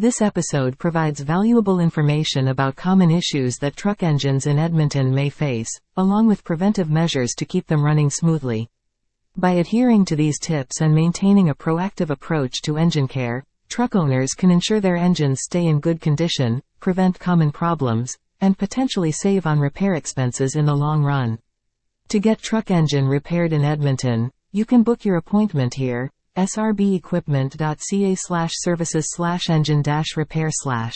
This episode provides valuable information about common issues that truck engines in Edmonton may face, along with preventive measures to keep them running smoothly. By adhering to these tips and maintaining a proactive approach to engine care, truck owners can ensure their engines stay in good condition, prevent common problems, and potentially save on repair expenses in the long run. To get truck engine repaired in Edmonton, you can book your appointment here, srbequipment.ca slash services slash engine dash repair slash.